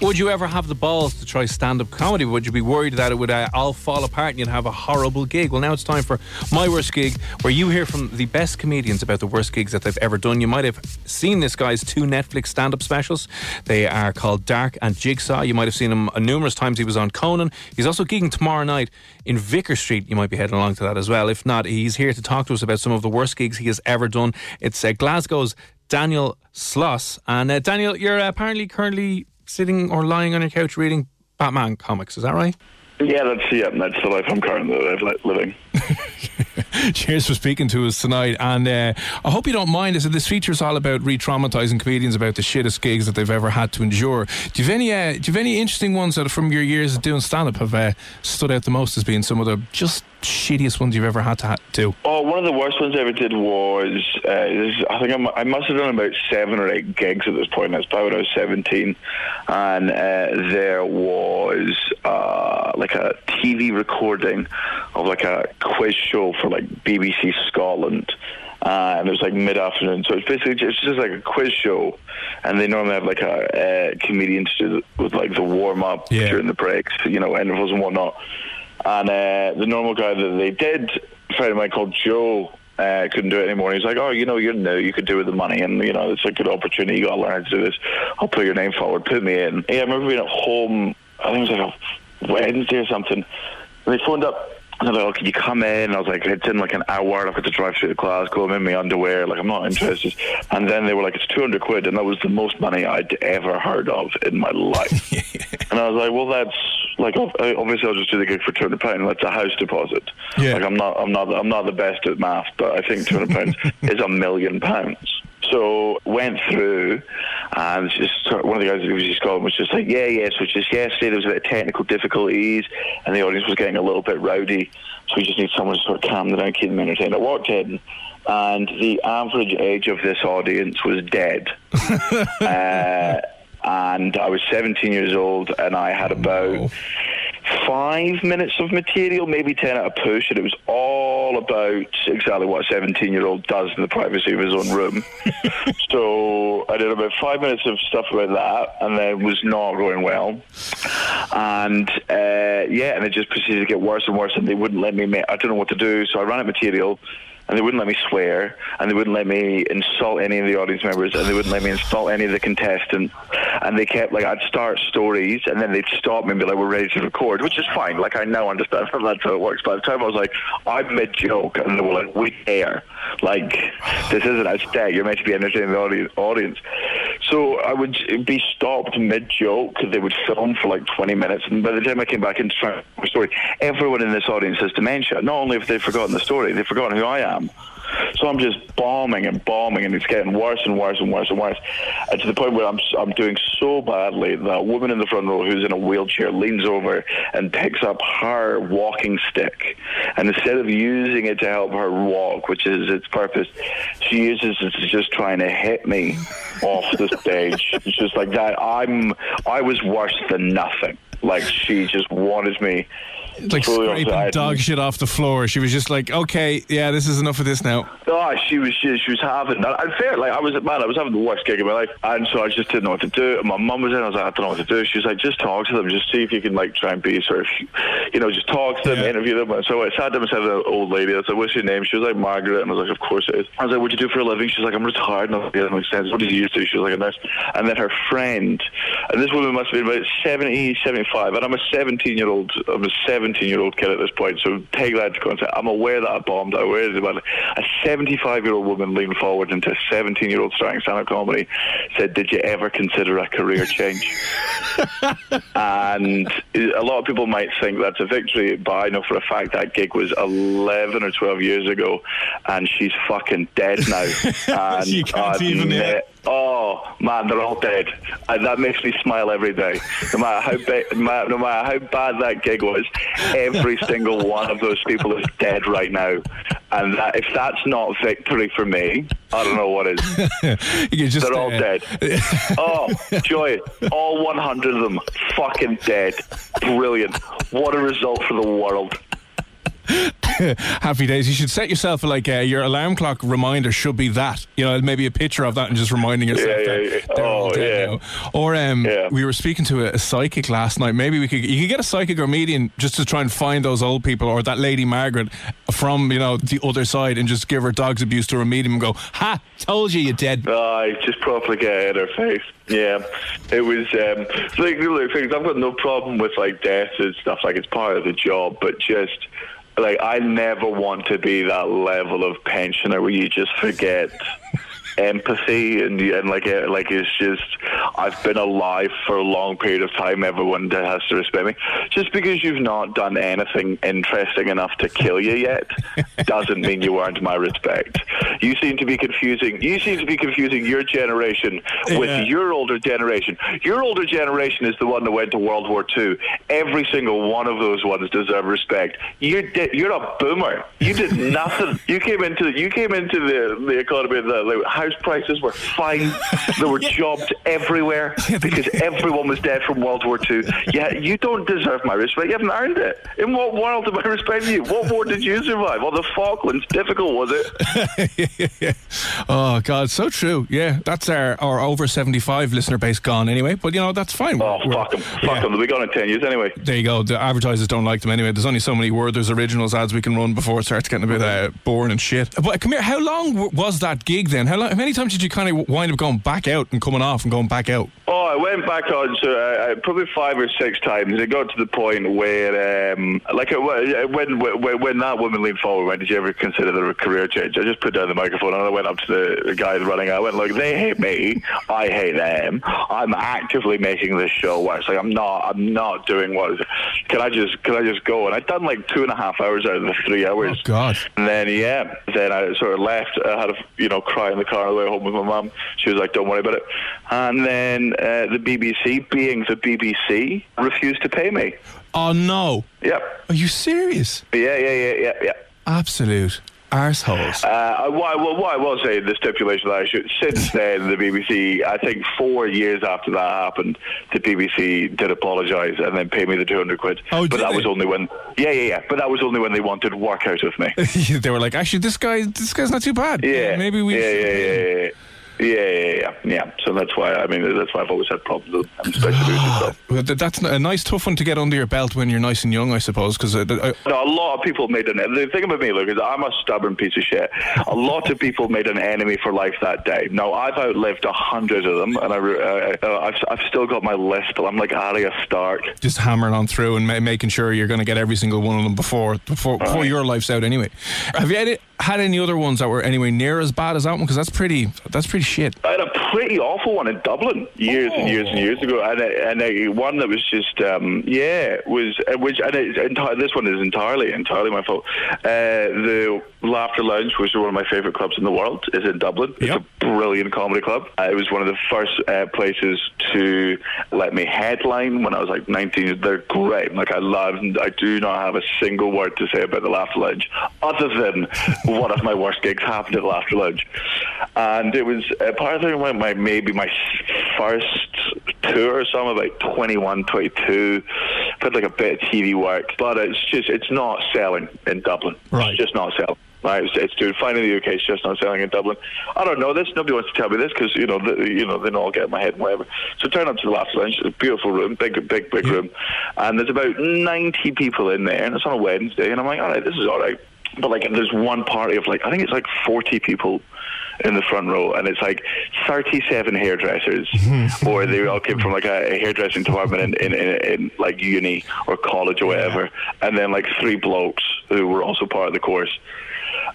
Would you ever have the balls to try stand up comedy? Would you be worried that it would uh, all fall apart and you'd have a horrible gig? Well, now it's time for My Worst Gig, where you hear from the best comedians about the worst gigs that they've ever done. You might have seen this guy's two Netflix stand up specials. They are called Dark and Jigsaw. You might have seen him numerous times. He was on Conan. He's also gigging tomorrow night in Vicar Street. You might be heading along to that as well. If not, he's here to talk to us about some of the worst gigs he has ever done. It's uh, Glasgow's Daniel Sloss. And uh, Daniel, you're apparently currently sitting or lying on your couch reading Batman comics. Is that right? Yeah, that's yeah, that's the life I'm currently living. Cheers for speaking to us tonight, and uh, I hope you don't mind. As this feature is all about re-traumatizing comedians about the shittest gigs that they've ever had to endure. Do you have any? Uh, do you have any interesting ones that from your years of doing stand-up have uh, stood out the most as being some of the just shittiest ones you've ever had to ha- do? Oh, one of the worst ones I ever did was uh, this, I think I'm, I must have done about seven or eight gigs at this point. That's probably when I was 17, and uh, there was uh, like a TV recording of like a quiz show for like BBC Scotland. Uh, and it was like mid afternoon, so it's basically just, just like a quiz show, and they normally have like a uh, comedian to do the, with like the warm up Yeah. during the breaks, you know, intervals and whatnot. And uh, the normal guy that they did, a friend of mine called Joe, uh, couldn't do it anymore. He's like, oh, you know, you're new, you could do with the money, and you know, it's a good opportunity. You got to learn to do this. I'll put your name forward, put me in. Yeah, I remember being at home. I think it was like a Wednesday or something. And they phoned up. And they're like, oh, can you come in? And I was like, it's in like an hour. I've got to drive through the Glasgow I'm in my underwear. Like, I'm not interested. And then they were like, it's 200 quid. And that was the most money I'd ever heard of in my life. and I was like, well, that's like, obviously I'll just do the gig for 200 pounds. That's a house deposit. Yeah. Like, I'm not, I'm not, I'm not the best at math, but I think 200 pounds is a million pounds. So went through, and just one of the guys who was just Scotland was just like, yeah, yeah. So just yesterday there was a bit of technical difficulties, and the audience was getting a little bit rowdy. So we just need someone to sort of calm them down, keep them entertained. I walked in, and the average age of this audience was dead. uh, and I was 17 years old, and I had about five minutes of material, maybe 10 at a push, and it was all about exactly what a 17 year old does in the privacy of his own room. so I did about five minutes of stuff about that, and then it was not going well. And uh, yeah, and it just proceeded to get worse and worse, and they wouldn't let me make, I don't know what to do, so I ran out of material. And they wouldn't let me swear, and they wouldn't let me insult any of the audience members, and they wouldn't let me insult any of the contestants. And they kept like I'd start stories, and then they'd stop me and be like, "We're ready to record," which is fine. Like I now understand how that's how it works. By the time I was like, "I'm mid joke," and they were like, "We care." Like this isn't a stag. You're meant to be entertaining the audience. So I would be stopped mid joke. They would film for like 20 minutes, and by the time I came back into trying my story, everyone in this audience has dementia. Not only have they forgotten the story, they've forgotten who I am. So I'm just bombing and bombing, and it's getting worse and worse and worse and worse. And to the point where I'm I'm doing so badly that a woman in the front row who's in a wheelchair leans over and picks up her walking stick, and instead of using it to help her walk, which is its purpose, she uses it to just trying to hit me off the stage. It's just like that. I'm I was worse than nothing. Like she just wanted me like scraping dog shit off the floor. She was just like, okay, yeah, this is enough of this now. Oh, she was she, she was having that. And fair, like I was man, I was having the worst gig of my life, and so I just didn't know what to do. And my mum was in. I was like, I don't know what to do. She was like, just talk to them, just see if you can like try and be sort of, you know, just talk to them, Yeah. interview them. And so I sat down beside the old lady. I said, like, what's your name? She was like Margaret, and I was like, of course it is. I was like, what do you do for a living? She was like, I'm retired. And I was like, yeah, that makes sense. What did you used to? She was like a nurse. And then her friend, and this woman must have been about 70, 75, and I'm a 17 year old. I'm a 17 year old kid at this point. So take that into context. I'm aware that I bombed. I'm aware about it. A 75 year old woman leaned forward into a 17 year old starting stand up comedy, said, "Did you ever consider a career change?" and a lot of people might think that's a victory, but I know for a fact that gig was 11 or 12 years ago, and she's fucking dead now. and You can't I've even, ne- oh, Oh man, they're all dead, and that makes me smile every day. No matter how ba- no matter how bad that gig was, every single one of those people is dead right now. And that, if that's not victory for me, I don't know what is. Just, They're all uh, dead. oh, joy! All 100 of them, fucking dead. Brilliant. What a result for the world. Happy days. You should set yourself like uh, your alarm clock reminder should be that. You know, maybe a picture of that and just reminding yourself. Yeah, that yeah, yeah. they're Oh, yeah. now. Or um, Yeah. we were speaking to a, a psychic last night. Maybe we could. You could get a psychic or medium just to try and find those old people or that lady Margaret from you know the other side and just give her dog's abuse to a medium and go, "Ha! Told you, you're dead." I just properly get it in her face. Yeah, it was um, like look, things. I've got no problem with like death and stuff. Like it's part of the job, but just like I never want to be that level of pensioner where you just forget empathy and and like uh, like it's just I've been alive for a long period of time. Everyone has to respect me. Just because you've not done anything interesting enough to kill you yet doesn't mean you earned my respect. You seem to be confusing. You seem to be confusing your generation with Yeah. your older generation. Your older generation is the one that went to World War II. Every single one of those ones deserve respect. You're you're a boomer. You did nothing. you came into the, you came into the the economy. The, the house prices were fine. there were jobs everywhere because everyone was dead from World War II. Yeah, you don't deserve my respect. You haven't earned it. In what world am I respecting you? What war did you survive? Well, the Falklands. Difficult was it? Oh God, so true. Yeah, that's our, our over seventy five listener base gone anyway. But you know that's fine. Oh, We're- fuck them. Fuck yeah. them. They'll be gone in 10 years anyway. There you go. The advertisers don't like them anyway. There's only so many Werther's Originals ads we can run before it starts getting a bit uh, boring and shit. But come here, how long was that gig then? How, long, many times did you kind of wind up going back out and coming off and going back out? Oh, I went back on so uh, probably five or six times. It got to the point where, um, like, uh, when, when when that woman leaned forward, went, "Did you ever consider the career change?" I just put down the microphone and I went up to the, guy running. I went, "Look, they hate me. I hate them. I'm actively making this show worse. Like, I'm not. I'm not doing what. Can I just? Can I just go?" And I'd done like two and a half hours out of the three hours. Oh, God. And then yeah, then I sort of left. I had a you know cry in the car on the way home with my mum. She was like, "Don't worry about it." And then uh, the BBC, being the BBC, refused to pay me. Oh no! Yep. Are you serious? Yeah, yeah, yeah, yeah, yeah. Absolute arseholes. Uh, what, well, what I will say, the stipulation that I should, since then, the BBC, I think four years after that happened, the BBC did apologise and then pay me the 200 quid. Oh, but that they? was only when, yeah, yeah, yeah, but that was only when they wanted work out of me. they were like, actually, this guy, this guy's not too bad. Yeah, maybe we. Yeah, should- yeah, yeah, yeah, yeah. Yeah, yeah, yeah, yeah. So that's why I mean that's why I've always had problems with them, especially with stuff. Well, That's a nice, tough one to get under your belt when you're nice and young, I suppose. Because uh, uh, No, a lot of people made an. The thing about me, look, is I'm a stubborn piece of shit. A lot of people made an enemy for life that day. Now I've outlived a hundred of them, and I, re- uh, uh, I've, I've still got my list. But I'm like Arya Stark. just hammering on through and ma- making sure you're going to get every single one of them before before, before your life's out. Anyway, have you had, had any other ones that were anywhere near as bad as that one? Because that's pretty, that's pretty shit. I had a pretty awful one in Dublin years and years and years ago, and a, and a, one that was just um, yeah was uh, which and it's enti- this one is entirely entirely my fault. Uh, the Laughter Lounge, which is one of my favourite clubs in the world, is in Dublin. It's Yep. a brilliant comedy club. Uh, it was one of the first uh, places to let me headline when I was like 19. They're great. Like I love. I do not have a single word to say about the Laughter Lounge, other than one of my worst gigs happened at the Laughter Lounge, and it was uh, part of my, my maybe my first tour. So I'm about 21, 22, I've had like a bit of TV work, but it's just it's not selling in Dublin. Right. It's just not selling. Right, it's, it's dude. Finding the UK is just not selling in Dublin. I don't know this. Nobody wants to tell me this because you know, the, you know, then I'll get in my head and whatever. So turn up to the Laughter Lounge. It's a beautiful room, big, big, big room, and there's about ninety people in there, and it's on a Wednesday, and I'm like, all right, this is all right. But like, there's one party of like, I think it's like forty people in the front row, and it's like 37 hairdressers, or they all came from like a, hairdressing department in, in, in, in like uni or college or whatever, and then like three blokes who were also part of the course.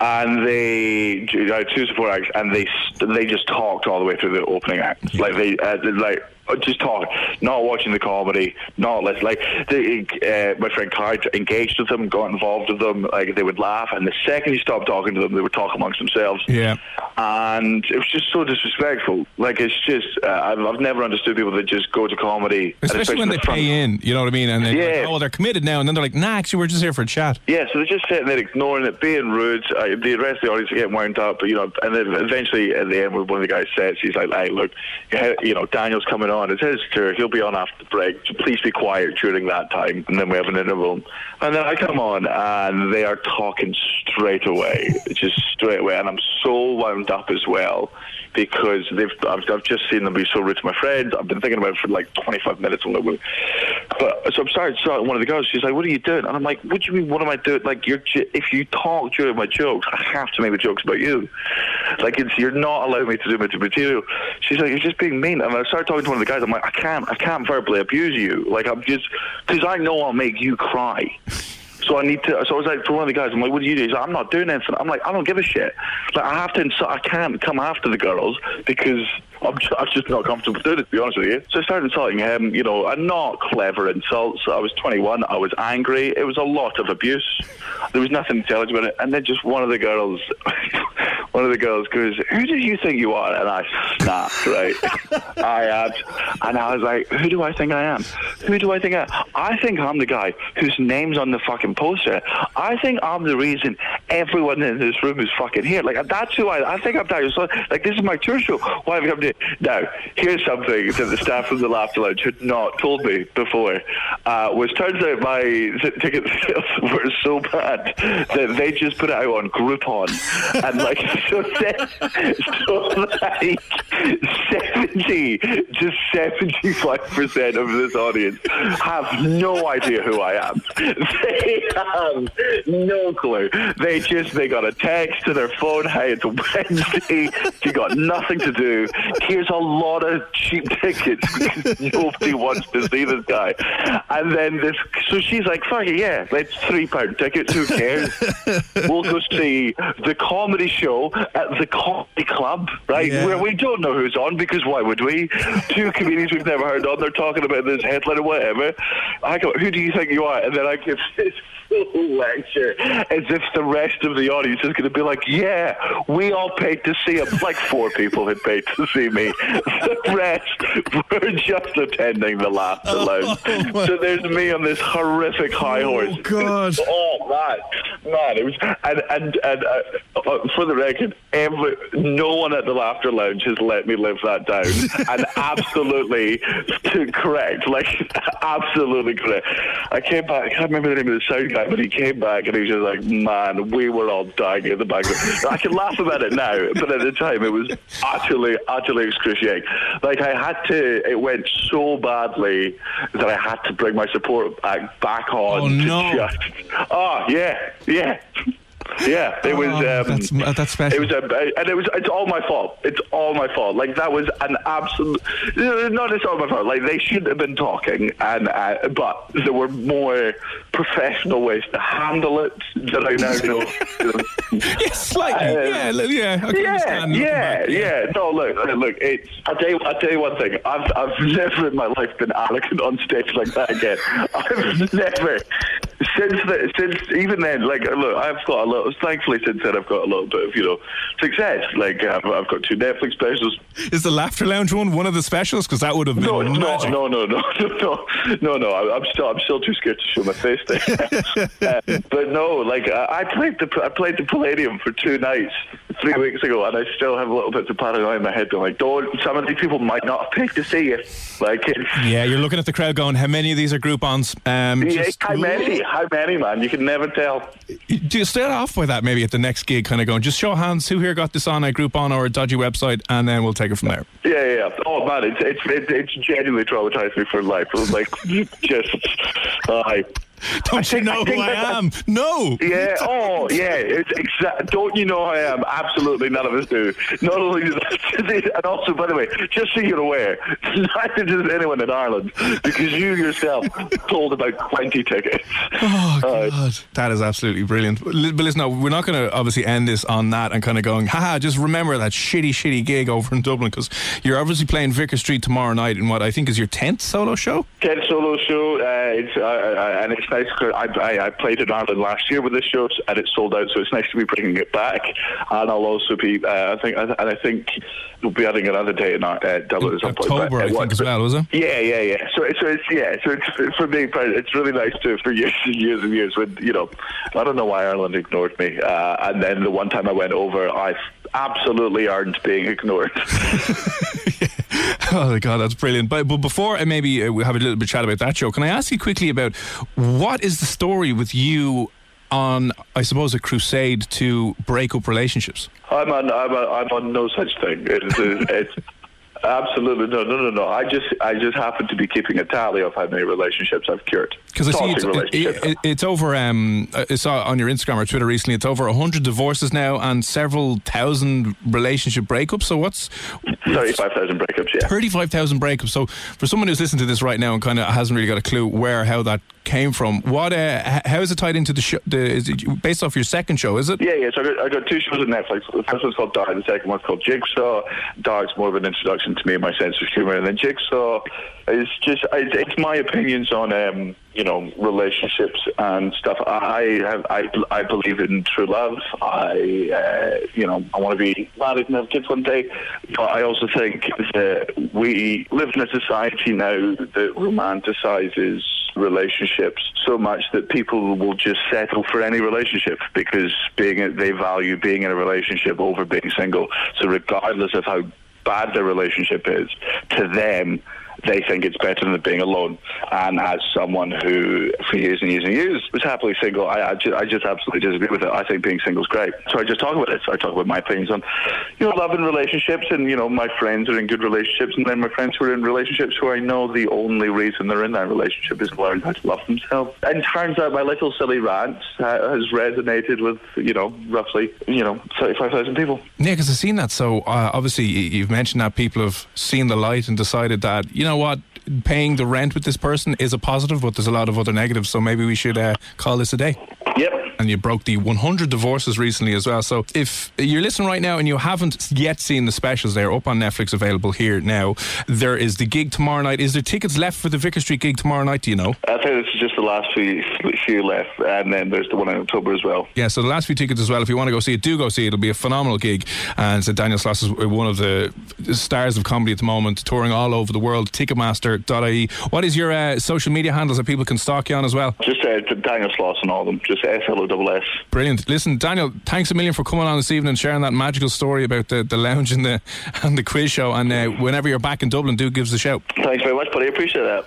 And they uh, two support acts, and they st- they just talked all the way through the opening act. Like they uh, like just talk, not watching the comedy, not listening. Like they, uh, my friend Kai engaged with them, got involved with them. Like they would laugh, and the second you stopped talking to them, they would talk amongst themselves. Yeah. And it was just so disrespectful. Like it's just uh, I've, I've never understood people that just go to comedy, and Especially when they front- pay in, you know what I mean? And then, Yeah. like, oh, they're committed now. And then they're like, nah, actually, we're just here for a chat. Yeah, so they're just sitting there ignoring it, being rude. Uh, the rest of the audience are getting wound up, but you know, and then eventually at the end, when one of the guys says, he's like, "Hey, look, you know, Daniel's coming on. It's his tour. He'll be on after the break. So please be quiet during that time." And then we have an interval, and then I come on, and they are talking straight away, just straight away, and I'm so wound up as well. Because they've, I've, I've just seen them be so rude to my friends. I've been thinking about it for like 25 minutes. But so I'm to start one of the girls. She's like, "What are you doing?" And I'm like, "What do you mean? What am I doing? Like, you're if you talk during my jokes, I have to make the jokes about you. Like, it's you're not allowing me to do my material." She's like, "You're just being mean." And I started talking to one of the guys. I'm like, "I can't, I can't verbally abuse you. Like, I'm just because I know I'll make you cry." So I need to. So I was like, for one of the guys, I'm like, "What do you do?" He's like, "I'm not doing anything." I'm like, "I don't give a shit." Like I have to. Insult, I can't come after the girls because I'm just, I'm just not comfortable doing it. To be honest with you, so I started insulting him. You know, and not clever insults. I was 21. I was angry. It was a lot of abuse. There was nothing intelligent about it. And then just one of the girls, one of the girls goes, "Who do you think you are?" And I snapped. Right, I had, and I was like, "Who do I think I am? Who do I think I am? I think I'm the guy whose name's on the fucking poster. I think I'm the reason everyone in this room is fucking here. Like that's who I. I think I'm Daniel. So, like this is my tour show. Why have you come to? Now, here's something that the staff from the Laughter Lounge had not told me before. Uh, was turns out my ticket sales were so bad that they just put it out on Groupon, and like so, se- so like seventy to seventy-five percent of this audience have no idea who I am. They have no clue. They just they got a text to their phone. Hey, it's Wednesday. You got nothing to do. Here's a lot of cheap tickets because nobody wants to see this guy. And then this, so she's like, "Fuck it, yeah, it's three pound tickets. Who cares? we'll go see the comedy show at the comedy club, right? Yeah. Where we don't know who's on because why would we? Two comedians we've never heard on. They're talking about this headline or whatever. I go, who do you think you are? And then I give this lecture as if the rest of the audience is going to be like, yeah, we all paid to see him. Like four people had paid to see me. The rest were just attending the laughter lounge. so there's me on this horrific high horse. Oh, God. Oh man, man, it was and and and uh, uh, for the record, every no one at the laughter lounge has let me live that down, and absolutely to correct, like absolutely correct. I came back. I can't remember the name of the sound guy, but he came back and he was just like, "Man, we were all dying in the back." I can laugh about it now, but at the time it was utterly, utterly excruciating. Like I had to. It went so badly that I had to bring my support back, back on Oh, to no. just. Oh yeah, yeah. Yeah, it was. Oh, Um, that's- uh, that's special. It was, a, and it was. It's all my fault. It's all my fault. Like that was an absolute. Not it's all my fault. Like they shouldn't have been talking, and uh, but there were more professional ways to handle it that I now know. slightly. Uh, yeah, yeah. I Yeah, yeah, yeah. No, look, uh, look. It's. I'll tell you. I'll tell you one thing. I've, I've never in my life been arrogant on stage like that again. I've never. Since the, since even then, like, look, I've got a little. Thankfully, since then, I've got a little bit of you know success. Like, I've, I've got two Netflix specials. Is the Laughter Lounge one one of the specials? Because that would have been No, no, magic. no, no, no, no, no, no. I- I'm still, I'm still too scared to show my face there. uh, but no, like I I played the, I played the Palladium for two nights three weeks ago, and I still have a little bit of paranoia in my head. Being like, don't. Some of these people might not have paid to see you. Like, Yeah, you're looking at the crowd going, how many of these are Groupons? Um, yeah, just- how many? How many, man? You can never tell. Do you start off by that maybe at the next gig, kind of going, just show hands who here got this on a Groupon or a dodgy website, and then we'll take it from there. Yeah, yeah. yeah. Oh man, it's it's it's, it's genuinely traumatized me for life. It was like just, I. Don't you know I who I am? No. Yeah. Oh, yeah. It's exact. Don't you know who I am? Absolutely, none of us do. Not only that, and also, by the way, just so you're aware, neither does anyone in Ireland because you yourself sold about twenty tickets. Oh, Uh, God. That is absolutely brilliant. But li- but listen, no, we're not going to obviously end this on that and kind of going, haha, just remember that shitty, shitty gig over in Dublin because you're obviously playing Vicar Street tomorrow night in what I think is your 10th solo show. Tenth solo show, uh, it's uh, uh, and it's 'cause I, I I played in Ireland last year with this show, and it sold out. So it's nice to be bringing it back. And I'll also be, uh, I think, and I think we'll be adding another date in uh, Dublin at some point. October, I think, as well, was it? Yeah, yeah, yeah. So, so it's yeah. So it's for me. It's really nice to for years and years and years. When you know, I don't know why Ireland ignored me, uh, and then the one time I went over, I absolutely aren't being ignored. Oh my god, that's brilliant! But, but before I maybe uh, we have a little bit chat about that show, can I ask you quickly about what is the story with you on, I suppose, a crusade to break up relationships? I'm on. I'm on, I'm on no such thing. It's absolutely no, no, no, no. I just, I just happen to be keeping a tally of how many relationships I've cured. Because I see it, it, it's over. Um, I saw on your Instagram or Twitter recently. It's over hundred divorces now and several thousand relationship breakups. So what's Thirty-five thousand breakups. Yeah. thirty-five thousand breakups? So for someone who's listening to this right now and kind of hasn't really got a clue where how that came from, what uh, how is it tied into the show? The, is it based off your second show? Is it? Yeah, yeah. So I got, I got two shows on Netflix. The first one's called Dark. The second one's called Jigsaw. Dark's more of an introduction to me and my sense of humor, and then Jigsaw is just it's, it's my opinions on um, you know relationships and stuff. I have I, I believe in true love. I uh, you know I want to be married and have kids one day, but I also think that we live in a society now that romanticizes relationships so much that people will just settle for any relationship because being they value being in a relationship over being single. So regardless of how bad their relationship is, to them they think it's better than being alone. And as someone who, for years and years and years, was happily single, I, I, just, I just absolutely disagree with it. I think being single is great. So I just talk about it. So I talk about my opinions on, you know, love and relationships. And, you know, my friends are in good relationships. And then my friends who are in relationships who I know the only reason they're in that relationship is to learn how to love themselves. And turns out my little silly rant uh, has resonated with, you know, roughly, you know, 35,000 people. Yeah, because I've seen that. So uh, obviously, you've mentioned that people have seen the light and decided that you know what, paying the rent with this person is a positive, but there's a lot of other negatives. So maybe we should uh, call this a day. And you broke the 100 divorces recently as well. So if you're listening right now and you haven't yet seen the specials, they're up on Netflix, available here now. There is the gig tomorrow night. Is there tickets left for the Vicar Street gig tomorrow night? Do you know? I think this is just the last few, few left. And then there's the one in October as well. Yeah, so the last few tickets as well. If you want to go see it, do go see it. It'll be a phenomenal gig. And so Daniel Sloss is one of the stars of comedy at the moment, touring all over the world. Ticketmaster.ie. What is your uh, social media handles that people can stalk you on as well? Just uh, Daniel Sloss and all of them. Just S L O S S. Brilliant. Listen, Daniel, thanks a million for coming on this evening and sharing that magical story about the, the lounge and the and the quiz show. And uh, whenever you're back in Dublin, do give us a shout. Thanks very much, buddy. I appreciate that.